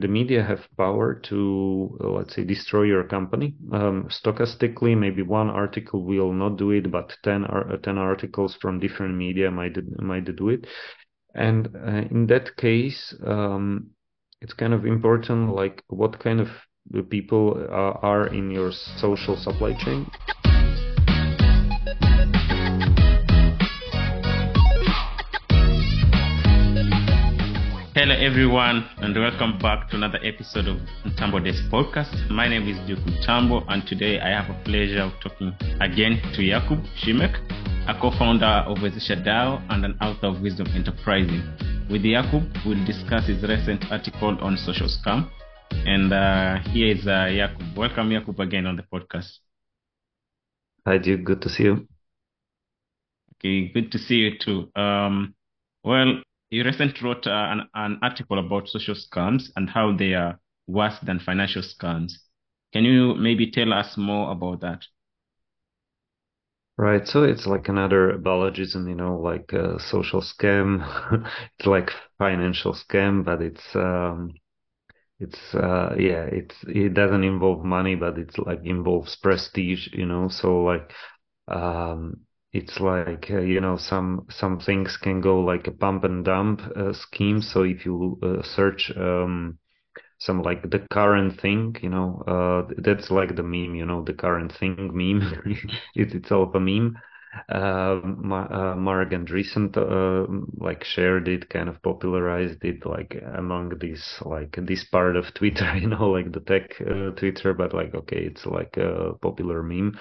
the media have power to uh, let's say destroy your company. Um, stochastically maybe one article will not do it but 10, ar- 10 articles from different media might might do it. And uh, in that case um, it's kind of important like what kind of people uh, are in your social supply chain everyone, and welcome back to another episode of Mtambo Desk podcast. My name is Duke Mtambo, and today I have a pleasure of talking again to Jakub Shimek, a co-founder of Wezesha DAO and an author of Wisdom Enterprising. With Jakub, we'll discuss his recent article on social scam. And uh, here is uh, Jakub. Welcome, Jakub, again on the podcast. Hi, Duke. Good to see you. Okay, good to see you too. Um, well, you recently wrote uh, an, an article about social scams and how they are worse than financial scams. Can you maybe tell us more about that? Right. So it's like another Balajism, you know, like a social scam. it's like financial scam, but it's um it's uh yeah, it's it doesn't involve money, but it's like involves prestige, you know. So like um it's like uh, you know some some things can go like a pump and dump uh, scheme. So if you uh, search um, some like the current thing you know uh, that's like the meme you know the current thing meme. It's itself a meme. Uh, uh, Marc Andreessen uh, like shared it, kind of popularized it like among this like this part of Twitter, you know, like the tech Twitter, but like okay, it's like a popular meme.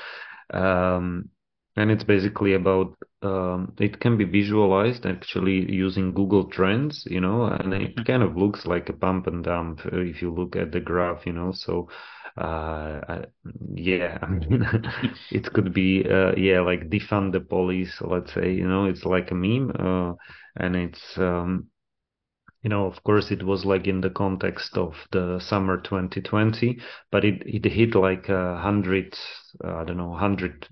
Um, and it's basically about um, it can be visualized actually using Google Trends, you know, and it mm-hmm. kind of looks like a pump and dump if you look at the graph, you know. So, uh, yeah, I mean, it could be, uh, yeah, like defund the police, let's say, you know, it's like a meme, uh, and it's um, you know, of course, it was like in the context of the summer 2020, but it, it hit like a hundred, uh, I don't know, hundred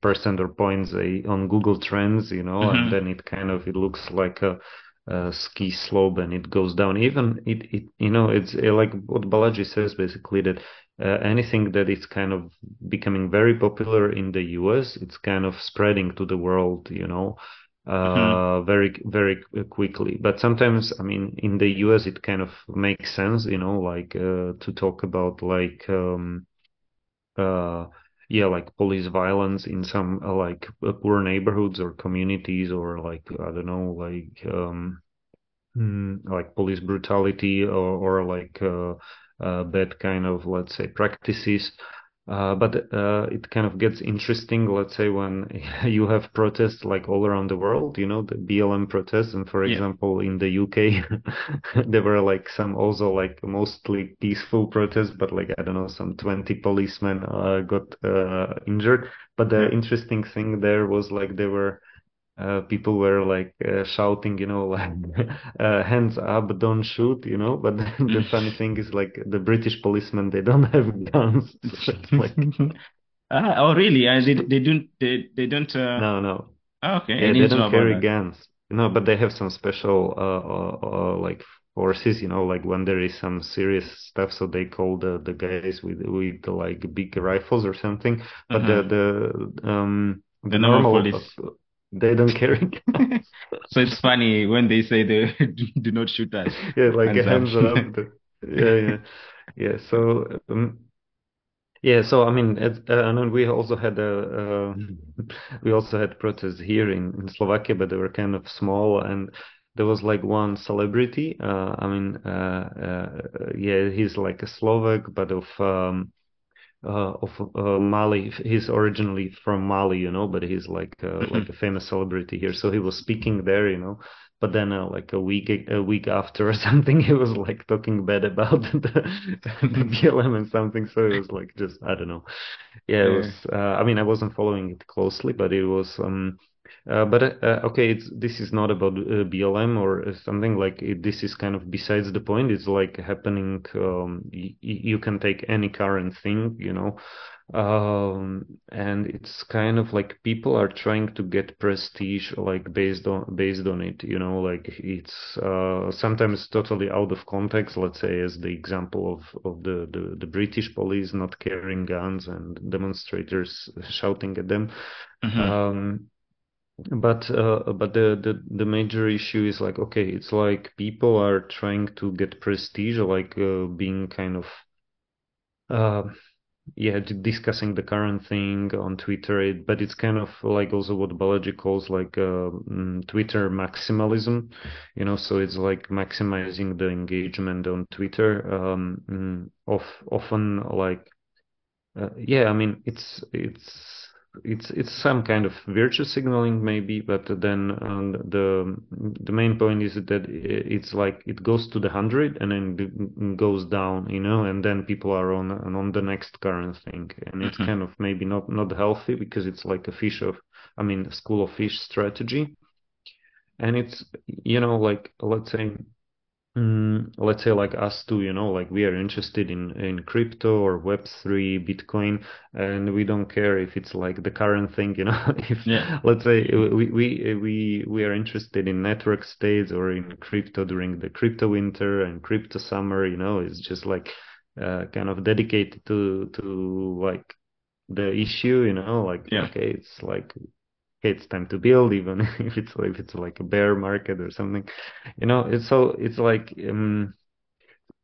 percent or points on Google Trends, you know, mm-hmm. and then it kind of it looks like a, a, ski slope and it goes down. Even it, it you know, it's uh, like what Balaji says basically that uh, anything that is kind of becoming very popular in the US, it's kind of spreading to the world, you know mm-hmm. Uh, very very quickly. But sometimes, I mean, in the US, it kind of makes sense, you know, like uh, to talk about like um, uh, yeah, like police violence in some uh, like poor neighborhoods or communities, or like I don't know, like um, hmm, like police brutality or or like uh, uh, bad kind of let's say practices. Uh, but uh, it kind of gets interesting, let's say, when you have protests like all around the world, you know, the BLM protests. And for yeah. example, in the UK, there were like some also like mostly peaceful protests, but like, I don't know, some 20 policemen uh, got uh, injured. But the interesting thing there was like they were uh, people were like uh, shouting, you know, like uh, hands up, don't shoot, you know. But the funny thing is, like the British policemen, they don't have guns. like, ah, oh, really? Uh, they they don't they they don't. Uh... No, no. Oh, okay. Yeah, they don't carry guns. No, but they have some special uh, like forces, you know, like when there is some serious stuff, so they call the the guys with with like big rifles or something. But uh-huh. the the um the, the normal police they don't carry so it's funny when they say they do not shoot us. Yeah, like hands, hands up. yeah, yeah, yeah. So um, yeah, so I mean, uh, and then we also had a uh, we also had protests here in, in Slovakia, but they were kind of small and there was like one celebrity. Uh, I mean, uh, uh, yeah, he's like a Slovak, but of um, uh, of uh, Mali. He's originally from Mali, you know, but he's like uh, mm-hmm. like a famous celebrity here. So he was speaking there, you know. But then, uh, like a week a week after or something, he was like talking bad about the, the BLM and something. So it was like just I don't know. Yeah, it was. Uh, I mean, I wasn't following it closely, but it was. um Uh, but uh, okay, it's this is not about uh, BLM or something like it, this is kind of besides the point. It's like happening. Um, you can take any current thing, you know, um, and it's kind of like people are trying to get prestige like based on based on it you know like it's uh, sometimes totally out of context let's say as the example of of the, the the british police not carrying guns and demonstrators shouting at them mm-hmm. um, but uh, but the, the the major issue is like okay it's like people are trying to get prestige like uh, being kind of uh, yeah, discussing the current thing on Twitter, it, but it's kind of like also what Balaji calls like uh, mm, Twitter maximalism, you know. So it's like maximizing the engagement on Twitter. Um, mm, of often like, uh, yeah, I mean, it's it's it's it's some kind of virtue signaling maybe but then um, the the main point is that it's like it goes to the hundred and then goes down you know and then people are on on the next current thing and it's mm-hmm. kind of maybe not not healthy because it's like a fish of i mean school of fish strategy and it's you know like let's say Mm, let's say like us too, you know, like we are interested in in crypto or Web3, Bitcoin, and we don't care if it's like the current thing, you know. if yeah. let's say we we we we are interested in network states or in crypto during the crypto winter and crypto summer, you know, it's just like uh, kind of dedicated to to like the issue, you know, like yeah. okay, it's like it's time to build, even if it's if it's like a bear market or something, you know. It's so it's like um,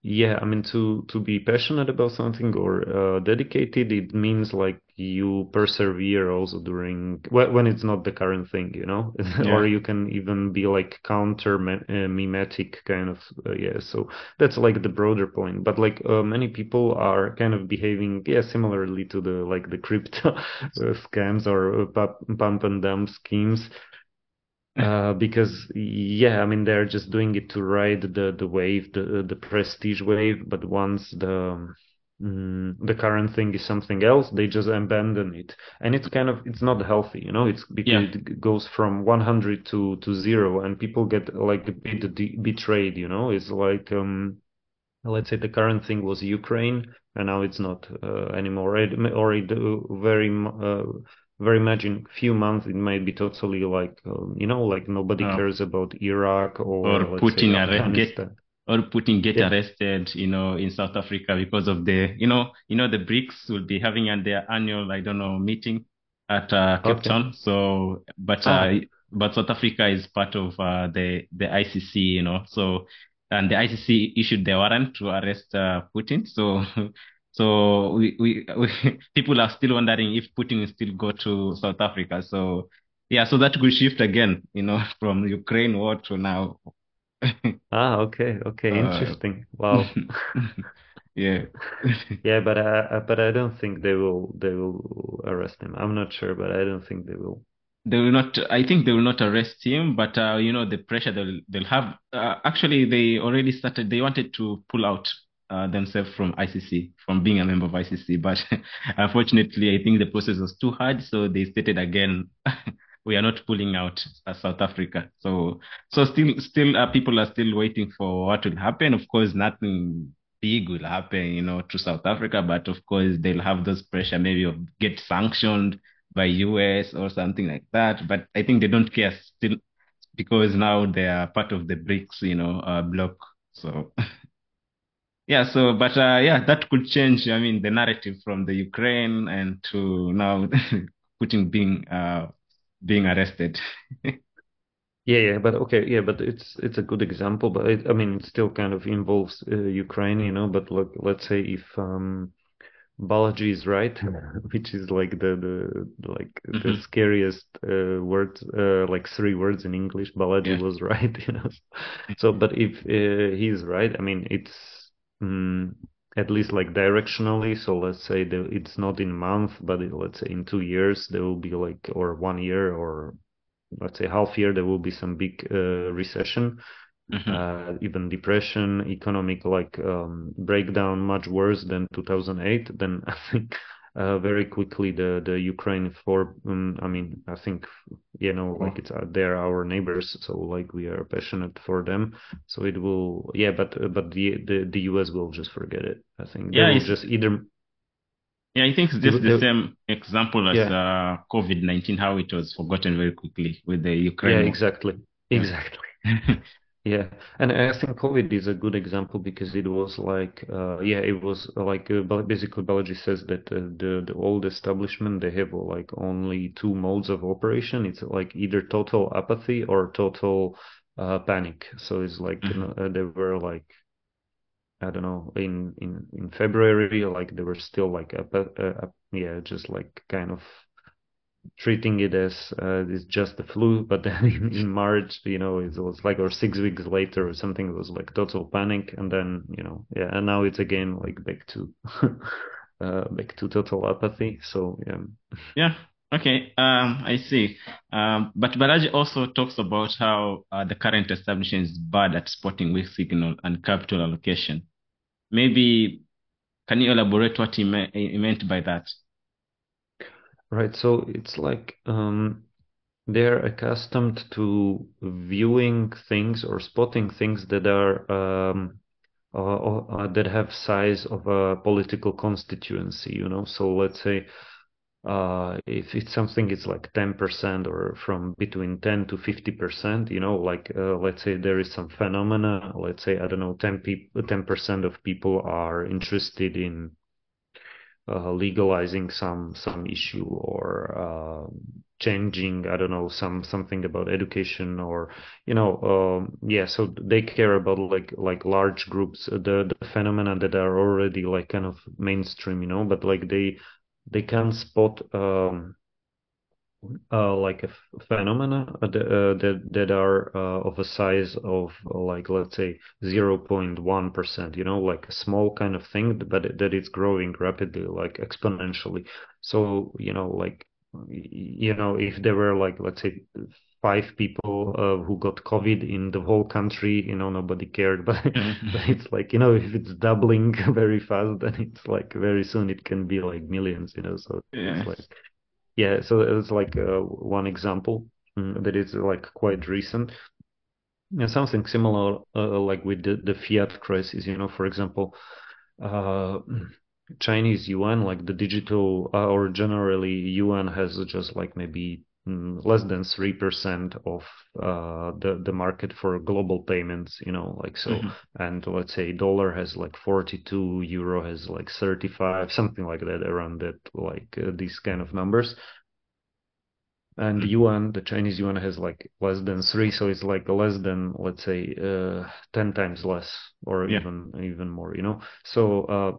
yeah, I mean to to be passionate about something or uh, dedicated, it means like you persevere also during when it's not the current thing, you know, yeah. or you can even be like counter uh, mimetic kind of uh, yeah. So that's like the broader point. But like uh, many people are kind of behaving yeah similarly to the like the crypto uh, scams or uh, pump and dump schemes. Uh, because yeah, I mean they're just doing it to ride the the wave, the the prestige wave. But once the mm, the current thing is something else, they just abandon it, and it's kind of it's not healthy, you know. It's because yeah. it goes from 100 to to zero, and people get like a bit de- betrayed, you know. It's like um, let's say the current thing was Ukraine, and now it's not uh, anymore, or it uh, very uh, very much in a few months it might be totally like um, you know like nobody oh. cares about Iraq or, or Putin get or Putin get yeah. arrested you know in South Africa because of the you know you know the BRICS will be having their annual I don't know meeting at uh, Cape okay. Town so but uh, oh. but South Africa is part of uh, the the ICC you know so and the ICC issued the warrant to arrest uh, Putin so So we, we, we people are still wondering if Putin will still go to South Africa. So yeah, so that could shift again, you know, from Ukraine war to now. ah, okay, okay, uh, interesting. Wow. yeah, yeah, but I, but I don't think they will they will arrest him. I'm not sure, but I don't think they will. They will not. I think they will not arrest him, but uh, you know the pressure they'll they'll have. Uh, actually, they already started. They wanted to pull out uh, themselves from ICC, from being a member of ICC. But unfortunately, I think the process was too hard, so they stated again, we are not pulling out uh, South Africa. So, so still, still, uh, people are still waiting for what will happen. Of course, nothing big will happen, you know, to South Africa, but of course they'll have those pressure maybe of get sanctioned by US or something like that. But I think they don't care still because now they are part of the BRICS, you know, uh, block. So. yeah so but uh, yeah that could change i mean the narrative from the ukraine and to now putin being uh being arrested yeah yeah but okay yeah but it's it's a good example but it, i mean it still kind of involves uh, ukraine you know but look let's say if um Balaji is right, which is like the the like mm-hmm. the scariest uh, word, uh, like three words in English. Balaji yeah. was right, you know. So, but if uh, he's right, I mean, it's um, at least like directionally. So let's say it's not in month, but it, let's say in two years there will be like, or one year, or let's say half year, there will be some big uh, recession. Mm-hmm. Uh, even depression, economic like um, breakdown, much worse than 2008. Then I think uh, very quickly the the Ukraine for um, I mean I think you know like it's uh, they're our neighbors so like we are passionate for them. So it will yeah but uh, but the the the US will just forget it I think. Yeah, it's- just either Yeah, I think it's just the The- same example as Yeah. uh, COVID 19, how it was forgotten very quickly with the Ukraine. yeah exactly. Exactly Yeah, and I think COVID is a good example because it was like, uh, yeah, it was like uh, basically Balaji says that uh, the the old establishment they have uh, like only two modes of operation. It's like either total apathy or total uh, panic. So it's like you know, uh, they were like, I don't know, in in in February, like they were still like ap- yeah, just like kind of treating it as uh, it's just the flu, but then in, March, you know, it was like or six weeks later or something, it was like total panic, and then you know, yeah, and now it's again like back to uh, back to total apathy. So yeah, Yeah. Okay. Um, I see. Um, but Balaji also talks about how uh, the current establishment is bad at spotting weak signal and capital allocation. Maybe can you elaborate what he, me- he meant by that? Right. So it's like um, they're accustomed to viewing things or spotting things that are um, uh, uh, that have size of a political constituency, you know. So let's say uh, if it's something it's like 10% or from between 10 to 50%, you know, like uh, let's say there is some phenomena, let's say I don't know, 10 people, 10% of people are interested in uh, legalizing some some issue or uh, changing I don't know some something about education or you know um, yeah so they care about like like large groups uh, the the phenomena that are already like kind of mainstream you know but like they they can spot um uh, like a f- phenomena uh, that, uh, that that are uh, of a size of like let's say 0.1%, you know, like a small kind of thing, but that it's growing rapidly, like exponentially. So, you know, like you know, if there were like let's say five people uh, who got COVID in the whole country, you know, nobody cared, but but it's like, you know, if it's doubling very fast, then it's like very soon it can be like millions, you know, so Yeah. it's like yeah, so it's like uh, one example mm, that is like quite recent. Yeah, something similar, uh, like with the, the fiat crisis, you know, for example, uh, Chinese yuan, like the digital, uh, or generally yuan has just like maybe less than 3% of uh, the, the market for global payments, you know, like so. Mhm. And let's say dollar has like 42, euro has like 35, something like that, around that, like uh, these kind of numbers. And Mhm. yuan, the Chinese yuan has like less than three, so it's like less than, let's say, uh, 10 times less or Yeah. even even more, you know. So uh,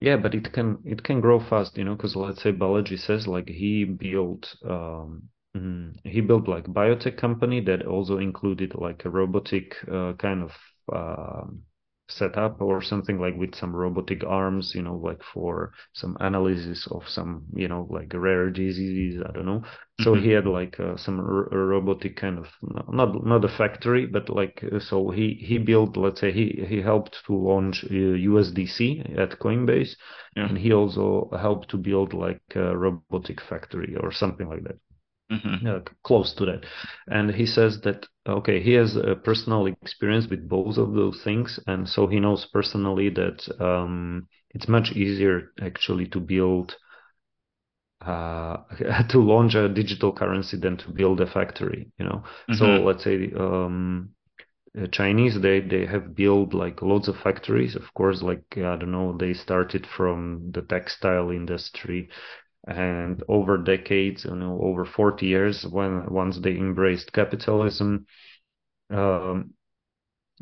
yeah, but it can it can grow fast, you know, because let's say Balaji says like he built um mm, he built like biotech company that also included like a robotic uh, kind of um setup or something like with some robotic arms, you know, like for some analysis of some, you know, like rare diseases, I don't know. So Mhm. he had like uh, some r- robotic kind of not not a factory, but like uh, so he he built, let's say he he helped to launch uh, USDC at Coinbase, Yeah. and he also helped to build like a robotic factory or something like that Mhm. uh, close to that. And he says that, okay, he has a personal experience with both of those things. And so he knows personally that um, it's much easier actually to build, uh, to launch a digital currency than to build a factory, you know? So Mhm. let's say, um, uh, Chinese, they, they have built like loads of factories. Of course, like, I don't know, they started from the textile industry and over decades, you know, over 40 years, when once they embraced capitalism, um,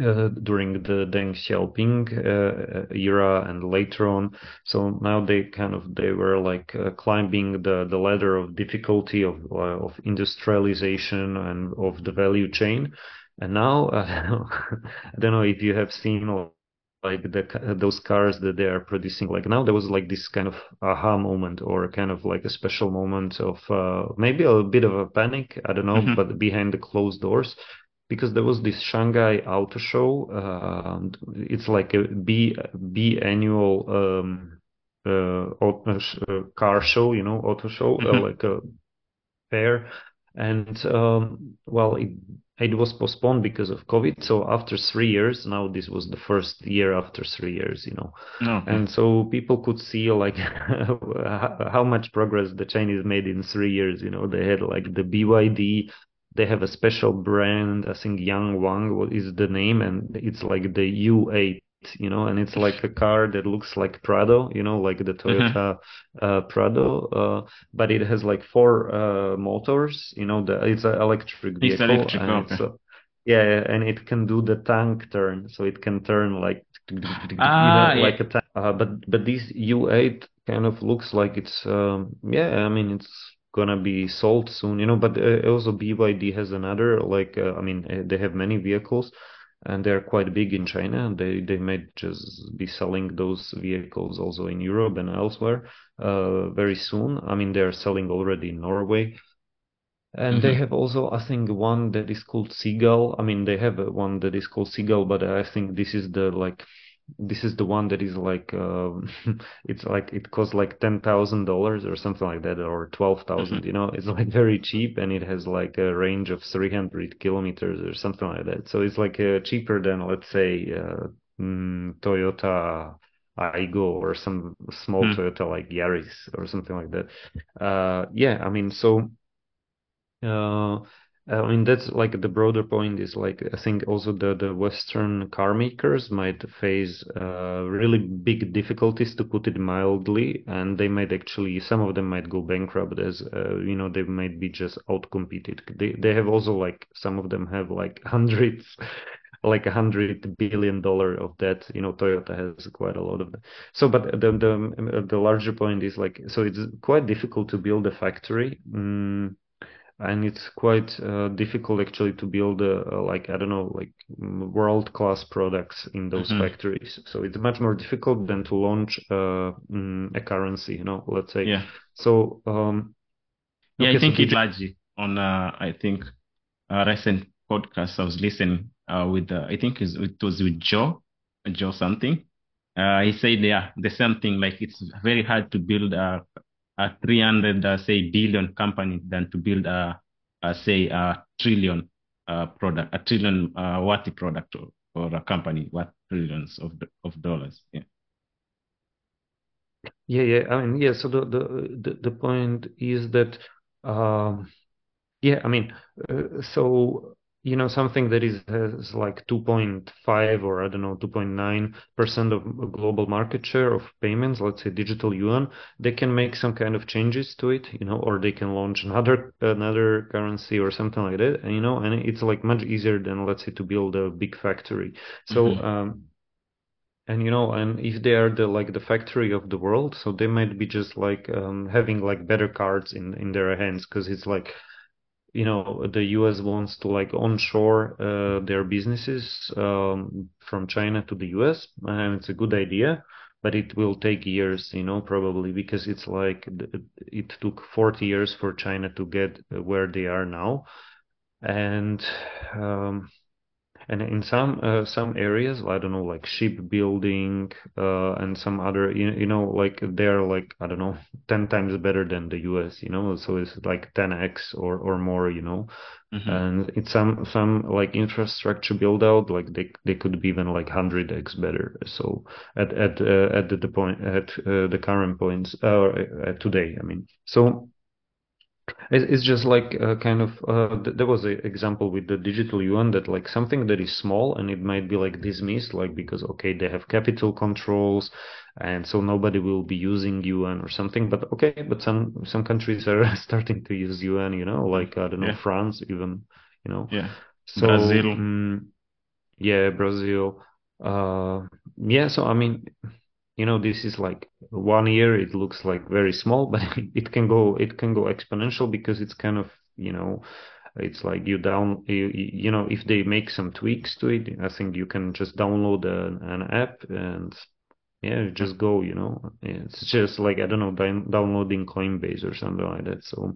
uh, during the Deng Xiaoping uh, era and later on. So now they kind of they were like uh, climbing the the ladder of difficulty of uh, of industrialization and of the value chain. And now uh, I don't know if you have seen like the those cars that they are producing like now there was like this kind of aha moment or kind of like a special moment of uh, maybe a bit of a panic i don't know Mhm. but behind the closed doors because there was this shanghai auto show uh, it's like a b b annual um uh, auto, uh, car show, you know, auto show, mm-hmm. like a fair. And um, well, it it was postponed because of COVID. So after three years, now this was the first year after three years, you know. Oh, okay. And so people could see like how much progress the Chinese made in three years. You know, they had like the BYD. They have a special brand. I think Yang Wang is the name, and it's like the U8 you know, and it's like a car that looks like Prado, you know, like the mm-hmm. Toyota mm-hmm. uh, Prado, uh, but it has like four uh, motors, you know, the, it's an electric vehicle. It's electric, okay. It's, yeah, and it can do the tank turn, so it can turn like ah, know, like a tank. Uh, but but this U8 kind of looks like it's um, yeah, I mean it's gonna be sold soon, you know. But uh, also BYD has another like uh, I mean they have many vehicles and they're quite big in China. They they might just be selling those vehicles also in Europe and elsewhere uh, very soon. I mean, they're selling already in Norway. And mm-hmm. they have also, I think, one that is called Seagull. I mean, they have one that is called Seagull, but I think this is the like this is the one that is like uh, it's like it costs like ten thousand dollars or something like that or twelve thousand mm-hmm. you know it's like very cheap and it has like a range of 300 kilometers or something like that so it's like uh, cheaper than let's say uh, mm, toyota Aygo or some small mm. Toyota like Yaris or something like that. Uh, yeah, I mean, so uh, I mean, that's like the broader point is like I think also the the Western car makers might face uh, really big difficulties to put it mildly, and they might actually some of them might go bankrupt as uh, you know they might be just outcompeted. They they have also like some of them have like hundreds. like a hundred billion dollar of debt. You know, Toyota has quite a lot of that. So, but the the the larger point is like, so it's quite difficult to build a factory. Mm, and it's quite uh, difficult actually to build a, like I don't know like world class products in those mm-hmm. factories. So it's much more difficult than to launch uh, mm, a currency, you know, let's say. Yeah. So um, yeah, okay, I think so it largely on uh, I think a recent podcast I was listening uh, with uh, I think it was with Joe Joe something. Uh, he said yeah the same thing like it's very hard to build a a 300 uh, say billion company than to build a, a say a trillion uh, product a trillion uh, worthy product or, or a company worth trillions of of dollars yeah. Yeah yeah i mean yeah so the the the, point is that um yeah i mean uh, so you know something that is has like 2.5 or I don't know 2.9 percent of global market share of payments, let's say digital yuan, they can make some kind of changes to it, you know, or they can launch another another currency or something like that, and, you know, and it's like much easier than let's say to build a big factory. So. Mm-hmm. Um, and you know and if they are the like the factory of the world so they might be just like um, having like better cards in in their hands because it's like you know the US wants to like onshore uh, their businesses um, from China to the US, and it's a good idea, but it will take years, you know, probably because it's like it took 40 years for China to get where they are now, and um, and in some uh, some areas i don't know like shipbuilding uh, and some other you, you know like they're like i don't know 10 times better than the us you know? So it's like 10x or or more you know? Mm-hmm. and it's some some like infrastructure build out like they they could be even like 100x better. So at at uh, at the, the point at uh, the current points uh, today i mean. So it's just like uh, kind of uh, th- there was an example with the digital yuan that like something that is small and it might be like dismissed like because okay they have capital controls and so nobody will be using yuan or something. But okay but some some countries are starting to use yuan you know like I don't know yeah. France even you know. Yeah. So Brazil. um, yeah Brazil. Uh yeah so I mean you know this is like one year it looks like very small but it can go it can go exponential because it's kind of you know it's like you down you, you know if they make some tweaks to it i think you can just download an, an app and yeah, just go, you know. It's just like, I don't know, downloading Coinbase or something like that. So,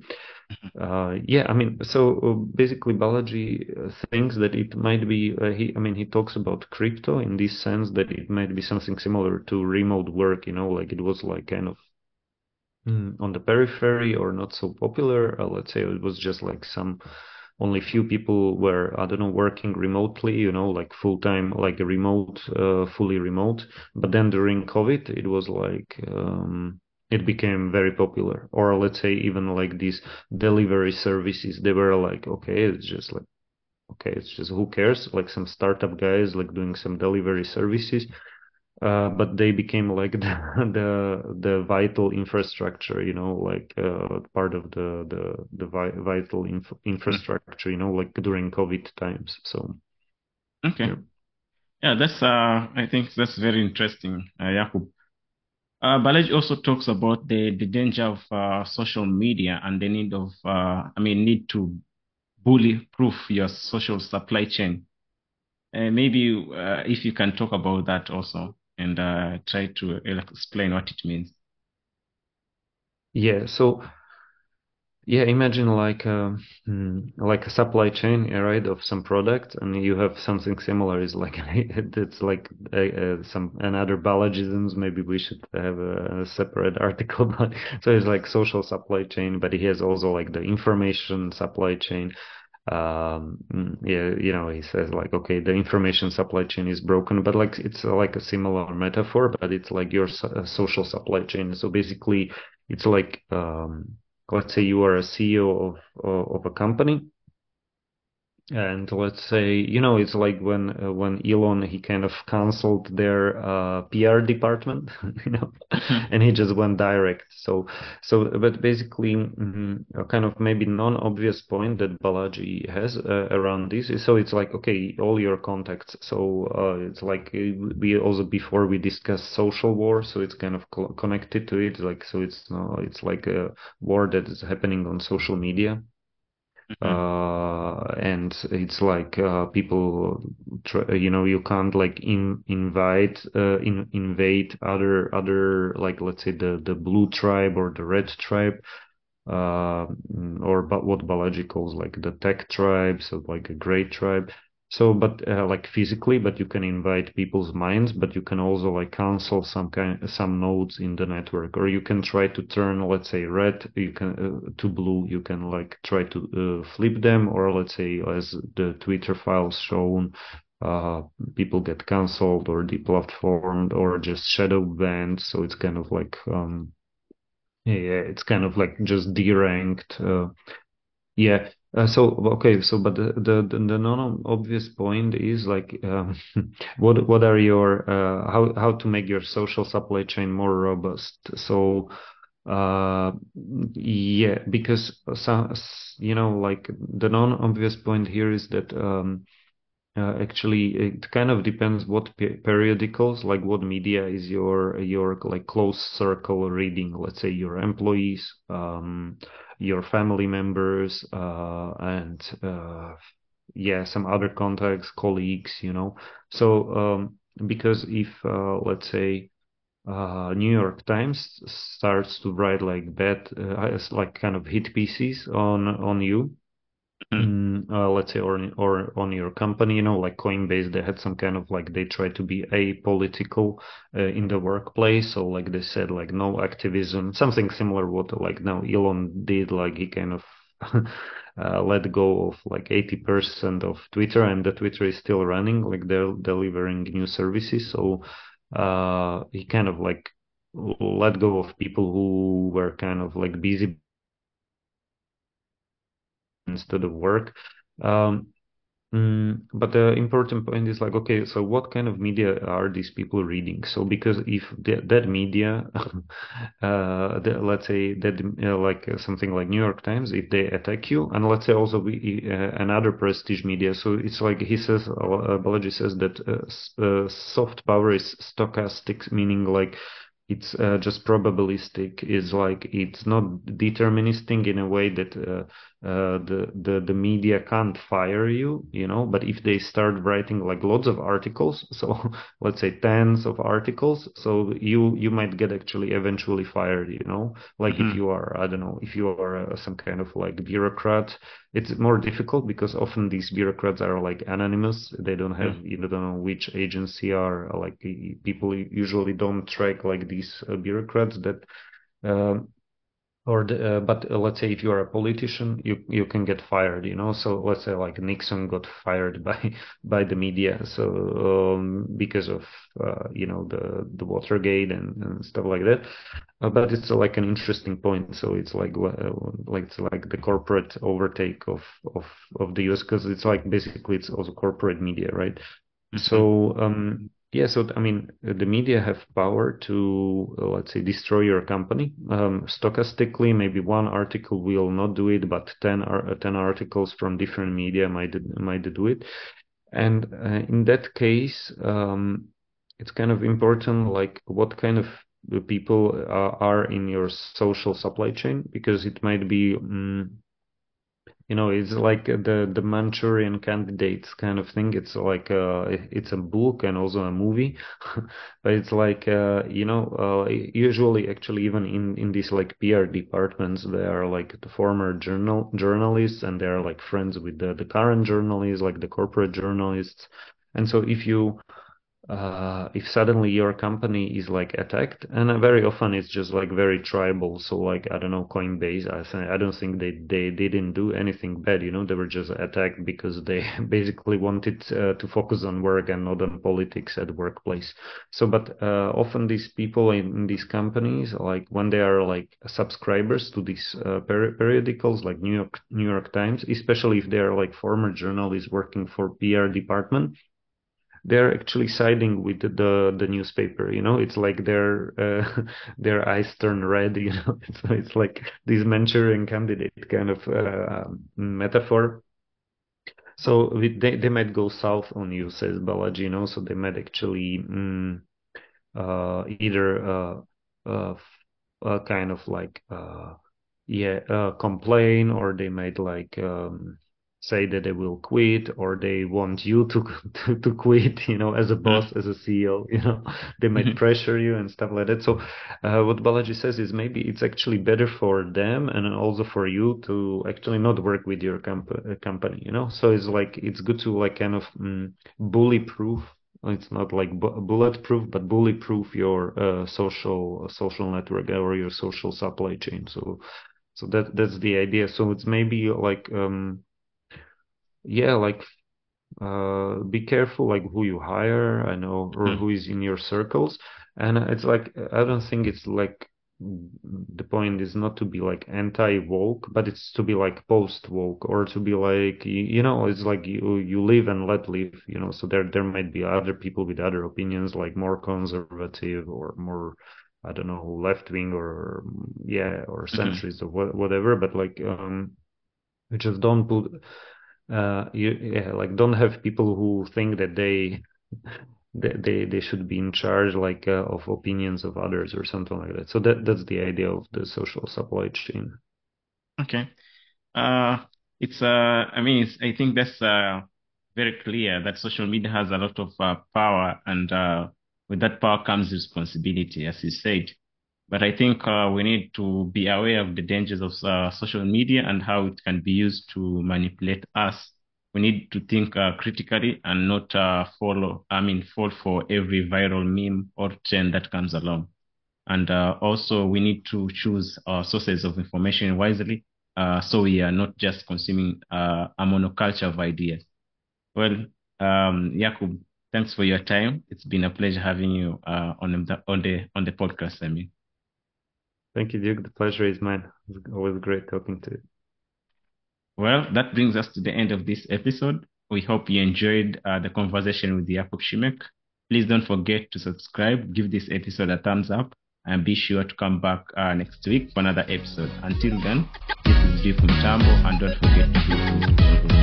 mm-hmm. uh, yeah, I mean, so uh, basically Balaji uh, thinks that it might be, uh, he, I mean, he talks about crypto in this sense that it might be something similar to remote work, you know, like it was like kind of mm, on the periphery or not so popular. Uh, let's say it was just like some only few people were I don't know working remotely, you know, like full time, like a remote, uh, fully remote. But then during COVID, it was like um, it became very popular. Or let's say even like these delivery services, they were like, okay, it's just like okay, it's just who cares? Like some startup guys like doing some delivery services uh, but they became like the, the the vital infrastructure, you know, like uh, part of the the the vi- vital inf- infrastructure, you know, like during COVID times. So okay, yeah, yeah that's uh, I think that's very interesting, uh, Jakub. Uh, Balaji also talks about the, the danger of uh, social media and the need of, uh, I mean, need to bully-proof your social supply chain. Uh, maybe uh, if you can talk about that also and uh, try to uh, explain what it means. Yeah. So yeah, imagine like a hmm, like a supply chain, right, of some product, and you have something similar. Is like it's like uh, some another Balajisms. Maybe we should have a, separate article. But so it's like social supply chain, but he has also like the information supply chain um yeah you know he says like okay the information supply chain is broken but like it's like a similar metaphor but it's like your so- social supply chain. So basically it's like um let's say you are a ceo of of a company and let's say, you know, it's like when uh, when Elon he kind of canceled their uh, PR department, you know, mm-hmm. and he just went direct. So so, but basically, mm-hmm, a kind of maybe non-obvious point that Balaji has uh, around this is so it's like okay, all your contacts. So uh, it's like uh, we also before we discuss social war, so it's kind of co- connected to it. Like so, it's no, it's like a war that is happening on social media Mm-hmm. Uh, and it's like uh, people, try, you know, you can't like in, invite, uh, in, invade other other like let's say the the blue tribe or the red tribe, uh, or but what Balaji calls like the tech tribe, so like a gray tribe. So, but uh, like physically, but you can invite people's minds, but you can also like cancel some kind, some nodes in the network, or you can try to turn, let's say, red, you can uh, to blue, you can like try to uh, flip them, or let's say, as the Twitter files shown, uh, people get cancelled or deplatformed or just shadow banned. So it's kind of like, um, yeah, it's kind of like just deranked. Uh, yeah, uh, so okay, so but the the, the, the non-obvious point is like um, what what are your uh, how how to make your social supply chain more robust. So uh, yeah, because some you know like the non-obvious point here is that um, uh, actually it kind of depends what periodicals like what media is your your like close circle reading. Let's say your employees. Um, your family members uh, and uh, yeah some other contacts colleagues you know. So um, because if uh, let's say uh, New York Times starts to write like bad uh, like kind of hit pieces on on you Mm, uh, let's say, or or on your company, you know, like Coinbase, they had some kind of like they tried to be apolitical uh, in the workplace. So like they said, like no activism, something similar what like now Elon did, like he kind of uh, let go of like 80% of Twitter, and the Twitter is still running, like they're delivering new services. So uh, he kind of like let go of people who were kind of like busy instead of work. Um, mm, but the important point is like, okay, so what kind of media are these people reading? So because if the, that media, uh, the, let's say that uh, like uh, something like New York Times, if they attack you, and let's say also we, uh, another prestige media, so it's like he says, uh, Balaji says that uh, soft power is stochastic, meaning like it's just probabilistic is like it's not deterministic in a way that uh, the the the media can't fire you, you know. But if they start writing like lots of articles, so let's say tens of articles, so you you might get actually eventually fired, you know. Like mm-hmm. if you are I don't know if you are uh, some kind of like bureaucrat, it's more difficult because often these bureaucrats are like anonymous. They don't have mm-hmm. you don't know which agency are like people usually don't track like these uh, bureaucrats that. Um, or the, uh, but uh, let's say if you are a politician you you can get fired you know? So let's say like nixon got fired by by the media so um, because of uh, you know the the watergate and, and stuff like that. Uh, but it's uh, like an interesting point. So it's like uh, like it's like the corporate overtake of of of the us because it's like basically it's also corporate media right? Mm-hmm. so um yeah, so I mean, the media have power to, uh, let's say, destroy your company. Um, stochastically, maybe one article will not do it, but 10, ar- 10 articles from different media might might do it. And uh, in that case, um, it's kind of important, like what kind of people are, are in your social supply chain, because it might be. Um, you know it's like the the manchurian candidates kind of thing. It's like uh it's a book and also a movie. But it's like uh you know uh usually actually even in in these like pr departments they are like the former journal journalists and they are like friends with the, the current journalists like the corporate journalists. And so if you uh, if suddenly your company is like attacked, and very often it's just like very tribal. So like I don't know, Coinbase. I think I don't think they they, didn't do anything bad. You know, they were just attacked because they basically wanted uh, to focus on work and not on politics at workplace. So, but uh, often these people in, in, these companies, like when they are like subscribers to these uh, peri- periodicals, like New York New York Times, especially if they are like former journalists working for PR department they're actually siding with the the newspaper you know? It's like their uh, their eyes turn red you know? It's, it's like this manchurian candidate kind of uh, metaphor. So they, they might go south on you says balaji you know? So they might actually mm, uh, either uh, uh, uh, kind of like yeah complain or they might like um, say that they will quit or they want you to to, to quit you know as a boss as a ceo you know they might mm-hmm. pressure you and stuff like that. So uh, what balaji says is maybe it's actually better for them and also for you to actually not work with your comp- uh, company you know? So it's like it's good to like kind of mm, bully proof it's not like bu- bulletproof but bully proof your uh, social social network or your social supply chain. So so that that's the idea. So it's maybe like um yeah, like uh, be careful like who you hire, I know, or mm. who is in your circles. And it's like I don't think it's like the point is not to be like anti woke, but it's to be like post woke or to be like you know, it's like you you live and let live, you know. So there there might be other people with other opinions, like more conservative or more I don't know left wing or yeah or mm-hmm. centrist mm-hmm. or whatever. But like um, just don't put uh, you yeah, like don't have people who think that they they they should be in charge like uh, of opinions of others or something like that. So that that's the idea of the social supply chain. Okay, uh, it's uh, I mean, I think that's uh very clear that social media has a lot of uh, power, and uh, with that power comes responsibility, as you said. But I think uh, we need to be aware of the dangers of uh, social media and how it can be used to manipulate us. We need to think uh, critically and not uh, follow, I mean, fall for every viral meme or trend that comes along. And uh, also, we need to choose our sources of information wisely uh, so we are not just consuming a monoculture of ideas. Well, um, Jakub, thanks for your time. It's been a pleasure having you on the on the on the podcast. I mean. Thank you, Duke. The pleasure is mine. It's always great talking to you. Well, that brings us to the end of this episode. We hope you enjoyed uh, the conversation with Jakub Szymek. Please don't forget to subscribe, give this episode a thumbs up, and be sure to come back uh, next week for another episode. Until then, this is Duke Mtambo, and don't forget to